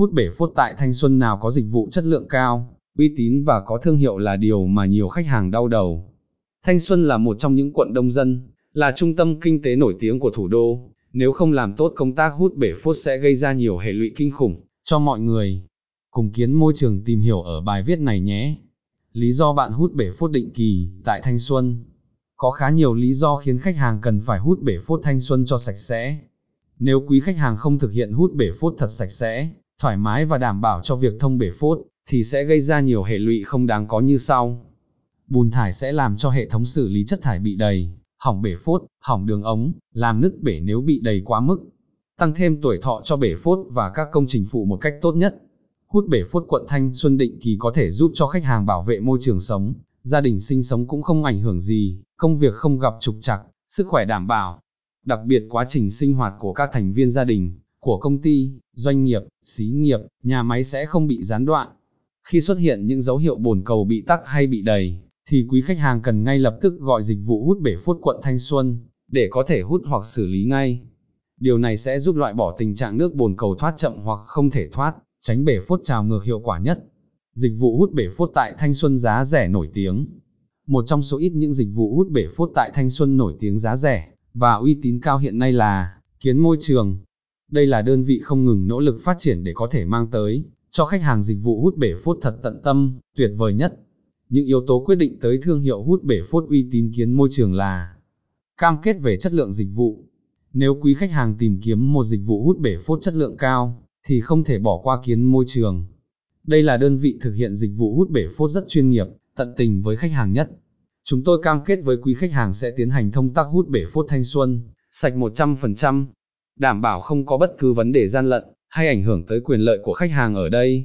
hút bể phốt tại Thanh Xuân nào có dịch vụ chất lượng cao, uy tín và có thương hiệu là điều mà nhiều khách hàng đau đầu. Thanh Xuân là một trong những quận đông dân, là trung tâm kinh tế nổi tiếng của thủ đô, nếu không làm tốt công tác hút bể phốt sẽ gây ra nhiều hệ lụy kinh khủng cho mọi người. Cùng kiến môi trường tìm hiểu ở bài viết này nhé. Lý do bạn hút bể phốt định kỳ tại Thanh Xuân Có khá nhiều lý do khiến khách hàng cần phải hút bể phốt Thanh Xuân cho sạch sẽ. Nếu quý khách hàng không thực hiện hút bể phốt thật sạch sẽ, thoải mái và đảm bảo cho việc thông bể phốt, thì sẽ gây ra nhiều hệ lụy không đáng có như sau. Bùn thải sẽ làm cho hệ thống xử lý chất thải bị đầy, hỏng bể phốt, hỏng đường ống, làm nứt bể nếu bị đầy quá mức. Tăng thêm tuổi thọ cho bể phốt và các công trình phụ một cách tốt nhất. Hút bể phốt quận Thanh Xuân định kỳ có thể giúp cho khách hàng bảo vệ môi trường sống, gia đình sinh sống cũng không ảnh hưởng gì, công việc không gặp trục trặc, sức khỏe đảm bảo. Đặc biệt quá trình sinh hoạt của các thành viên gia đình, của công ty, doanh nghiệp, xí nghiệp, nhà máy sẽ không bị gián đoạn. Khi xuất hiện những dấu hiệu bồn cầu bị tắc hay bị đầy, thì quý khách hàng cần ngay lập tức gọi dịch vụ hút bể phốt quận Thanh Xuân, để có thể hút hoặc xử lý ngay. Điều này sẽ giúp loại bỏ tình trạng nước bồn cầu thoát chậm hoặc không thể thoát, tránh bể phốt trào ngược hiệu quả nhất. Dịch vụ hút bể phốt tại Thanh Xuân giá rẻ nổi tiếng. Một trong số ít những dịch vụ hút bể phốt tại Thanh Xuân nổi tiếng giá rẻ và uy tín cao hiện nay là Kiến Môi Trường. Đây là đơn vị không ngừng nỗ lực phát triển để có thể mang tới cho khách hàng dịch vụ hút bể phốt thật tận tâm, tuyệt vời nhất. Những yếu tố quyết định tới thương hiệu hút bể phốt uy tín kiến môi trường là cam kết về chất lượng dịch vụ. Nếu quý khách hàng tìm kiếm một dịch vụ hút bể phốt chất lượng cao, thì không thể bỏ qua kiến môi trường. Đây là đơn vị thực hiện dịch vụ hút bể phốt rất chuyên nghiệp, tận tình với khách hàng nhất. Chúng tôi cam kết với quý khách hàng sẽ tiến hành thông tác hút bể phốt thanh xuân, sạch 100%, đảm bảo không có bất cứ vấn đề gian lận, hay ảnh hưởng tới quyền lợi của khách hàng ở đây.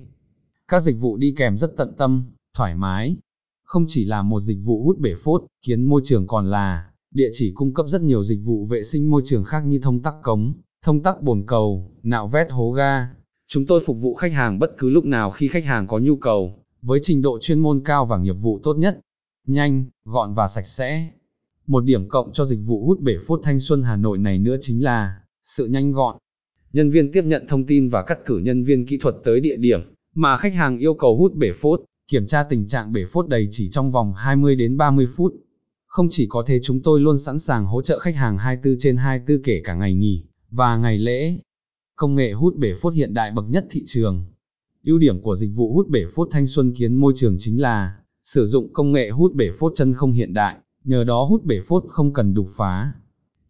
Các dịch vụ đi kèm rất tận tâm, thoải mái, không chỉ là một dịch vụ hút bể phốt, kiến môi trường còn là địa chỉ cung cấp rất nhiều dịch vụ vệ sinh môi trường khác như thông tắc cống, thông tắc bồn cầu, nạo vét hố ga. Chúng tôi phục vụ khách hàng bất cứ lúc nào khi khách hàng có nhu cầu, với trình độ chuyên môn cao và nghiệp vụ tốt nhất, nhanh, gọn và sạch sẽ. Một điểm cộng cho dịch vụ hút bể phốt Thanh Xuân Hà Nội này nữa chính là sự nhanh gọn. Nhân viên tiếp nhận thông tin và cắt cử nhân viên kỹ thuật tới địa điểm mà khách hàng yêu cầu hút bể phốt, kiểm tra tình trạng bể phốt đầy chỉ trong vòng 20 đến 30 phút. Không chỉ có thế chúng tôi luôn sẵn sàng hỗ trợ khách hàng 24 trên 24 kể cả ngày nghỉ và ngày lễ. Công nghệ hút bể phốt hiện đại bậc nhất thị trường. Ưu điểm của dịch vụ hút bể phốt Thanh Xuân Kiến môi trường chính là sử dụng công nghệ hút bể phốt chân không hiện đại, nhờ đó hút bể phốt không cần đục phá.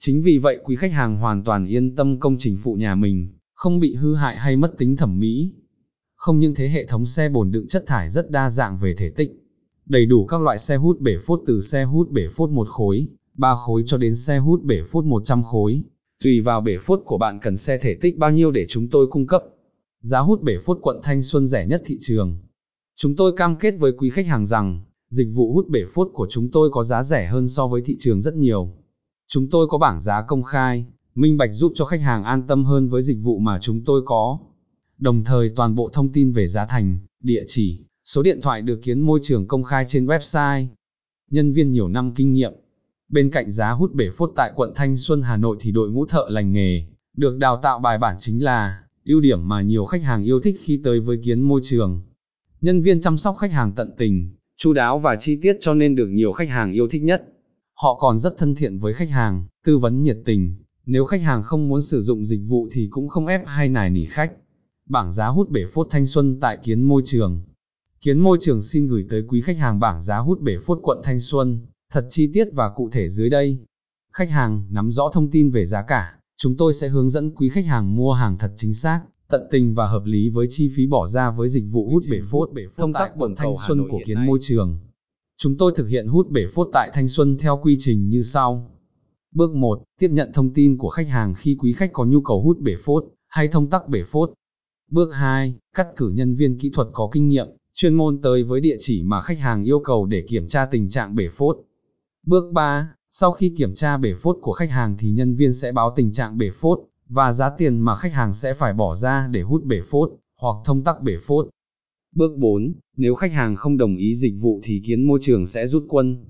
Chính vì vậy quý khách hàng hoàn toàn yên tâm công trình phụ nhà mình, không bị hư hại hay mất tính thẩm mỹ. Không những thế hệ thống xe bồn đựng chất thải rất đa dạng về thể tích. Đầy đủ các loại xe hút bể phốt từ xe hút bể phốt một khối, 3 khối cho đến xe hút bể phốt 100 khối. Tùy vào bể phốt của bạn cần xe thể tích bao nhiêu để chúng tôi cung cấp. Giá hút bể phốt quận Thanh Xuân rẻ nhất thị trường. Chúng tôi cam kết với quý khách hàng rằng, dịch vụ hút bể phốt của chúng tôi có giá rẻ hơn so với thị trường rất nhiều. Chúng tôi có bảng giá công khai, minh bạch giúp cho khách hàng an tâm hơn với dịch vụ mà chúng tôi có. Đồng thời toàn bộ thông tin về giá thành, địa chỉ, số điện thoại được kiến môi trường công khai trên website. Nhân viên nhiều năm kinh nghiệm. Bên cạnh giá hút bể phốt tại quận Thanh Xuân Hà Nội thì đội ngũ thợ lành nghề, được đào tạo bài bản chính là ưu điểm mà nhiều khách hàng yêu thích khi tới với kiến môi trường. Nhân viên chăm sóc khách hàng tận tình, chu đáo và chi tiết cho nên được nhiều khách hàng yêu thích nhất. Họ còn rất thân thiện với khách hàng, tư vấn nhiệt tình, nếu khách hàng không muốn sử dụng dịch vụ thì cũng không ép hay nài nỉ khách. Bảng giá hút bể phốt thanh xuân tại kiến môi trường. Kiến môi trường xin gửi tới quý khách hàng bảng giá hút bể phốt quận Thanh Xuân, thật chi tiết và cụ thể dưới đây. Khách hàng nắm rõ thông tin về giá cả, chúng tôi sẽ hướng dẫn quý khách hàng mua hàng thật chính xác, tận tình và hợp lý với chi phí bỏ ra với dịch vụ hút bể phốt, thông tác quận Thanh Xuân của kiến môi trường. Chúng tôi thực hiện hút bể phốt tại Thanh Xuân theo quy trình như sau. Bước 1. Tiếp nhận thông tin của khách hàng khi quý khách có nhu cầu hút bể phốt, hay thông tắc bể phốt. Bước 2. Cắt cử nhân viên kỹ thuật có kinh nghiệm, chuyên môn tới với địa chỉ mà khách hàng yêu cầu để kiểm tra tình trạng bể phốt. Bước 3. Sau khi kiểm tra bể phốt của khách hàng thì nhân viên sẽ báo tình trạng bể phốt, và giá tiền mà khách hàng sẽ phải bỏ ra để hút bể phốt, hoặc thông tắc bể phốt. Bước 4. Nếu khách hàng không đồng ý dịch vụ thì kiến môi trường sẽ rút quân.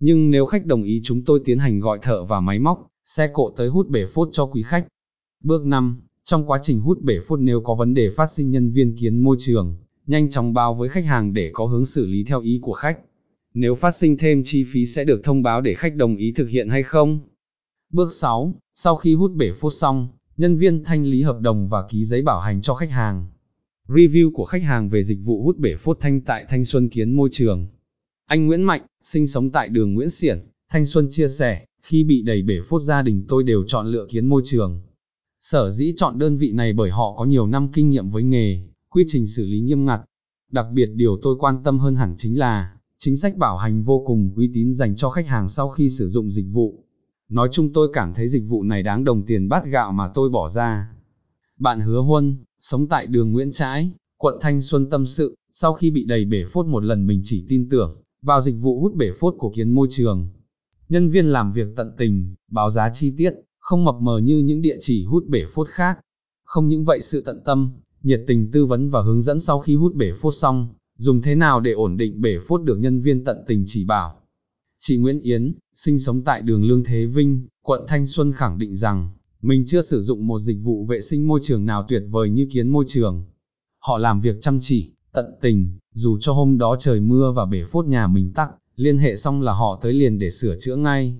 Nhưng nếu khách đồng ý chúng tôi tiến hành gọi thợ và máy móc, xe cộ tới hút bể phốt cho quý khách. Bước 5. Trong quá trình hút bể phốt nếu có vấn đề phát sinh nhân viên kiến môi trường, nhanh chóng báo với khách hàng để có hướng xử lý theo ý của khách. Nếu phát sinh thêm chi phí sẽ được thông báo để khách đồng ý thực hiện hay không. Bước 6. Sau khi hút bể phốt xong, nhân viên thanh lý hợp đồng và ký giấy bảo hành cho khách hàng. Review của khách hàng về dịch vụ hút bể phốt thanh tại Thanh Xuân Kiến Môi Trường. Anh Nguyễn Mạnh, sinh sống tại đường Nguyễn Xiển, Thanh Xuân chia sẻ, khi bị đầy bể phốt gia đình tôi đều chọn lựa kiến môi trường. Sở dĩ chọn đơn vị này bởi họ có nhiều năm kinh nghiệm với nghề, quy trình xử lý nghiêm ngặt. Đặc biệt điều tôi quan tâm hơn hẳn chính là, chính sách bảo hành vô cùng uy tín dành cho khách hàng sau khi sử dụng dịch vụ. Nói chung tôi cảm thấy dịch vụ này đáng đồng tiền bát gạo mà tôi bỏ ra. Bạn hứa huân, sống tại đường Nguyễn Trãi, quận Thanh Xuân tâm sự, sau khi bị đầy bể phốt một lần mình chỉ tin tưởng vào dịch vụ hút bể phốt của kiến môi trường. Nhân viên làm việc tận tình, báo giá chi tiết, không mập mờ như những địa chỉ hút bể phốt khác. Không những vậy sự tận tâm, nhiệt tình tư vấn và hướng dẫn sau khi hút bể phốt xong, dùng thế nào để ổn định bể phốt được nhân viên tận tình chỉ bảo. Chị Nguyễn Yến, sinh sống tại đường Lương Thế Vinh, quận Thanh Xuân khẳng định rằng, mình chưa sử dụng một dịch vụ vệ sinh môi trường nào tuyệt vời như kiến môi trường. Họ làm việc chăm chỉ, tận tình, dù cho hôm đó trời mưa và bể phốt nhà mình tắc, liên hệ xong là họ tới liền để sửa chữa ngay.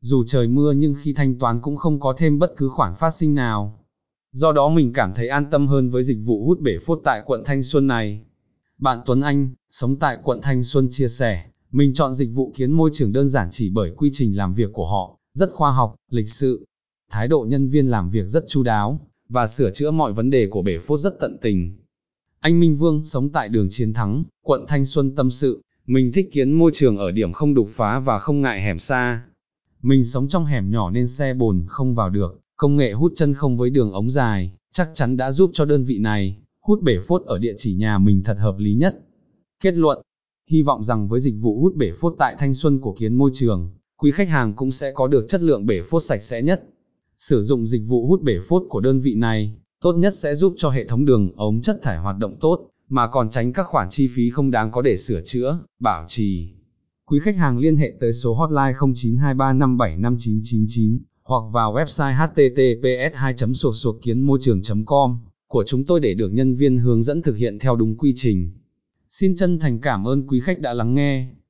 Dù trời mưa nhưng khi thanh toán cũng không có thêm bất cứ khoản phát sinh nào. Do đó mình cảm thấy an tâm hơn với dịch vụ hút bể phốt tại quận Thanh Xuân này. Bạn Tuấn Anh, sống tại quận Thanh Xuân chia sẻ, mình chọn dịch vụ kiến môi trường đơn giản chỉ bởi quy trình làm việc của họ, rất khoa học, lịch sự. Thái độ nhân viên làm việc rất chu đáo, và sửa chữa mọi vấn đề của bể phốt rất tận tình. Anh Minh Vương sống tại đường Chiến Thắng, quận Thanh Xuân tâm sự, mình thích kiến môi trường ở điểm không đục phá và không ngại hẻm xa. Mình sống trong hẻm nhỏ nên xe bồn không vào được, công nghệ hút chân không với đường ống dài, chắc chắn đã giúp cho đơn vị này, hút bể phốt ở địa chỉ nhà mình thật hợp lý nhất. Kết luận, hy vọng rằng với dịch vụ hút bể phốt tại Thanh Xuân của kiến môi trường, quý khách hàng cũng sẽ có được chất lượng bể phốt sạch sẽ nhất. Sử dụng dịch vụ hút bể phốt của đơn vị này, tốt nhất sẽ giúp cho hệ thống đường ống chất thải hoạt động tốt, mà còn tránh các khoản chi phí không đáng có để sửa chữa, bảo trì. Quý khách hàng liên hệ tới số hotline 0923575999 hoặc vào website https 2 suộc suộc kiến môi trường com của chúng tôi để được nhân viên hướng dẫn thực hiện theo đúng quy trình. Xin chân thành cảm ơn quý khách đã lắng nghe.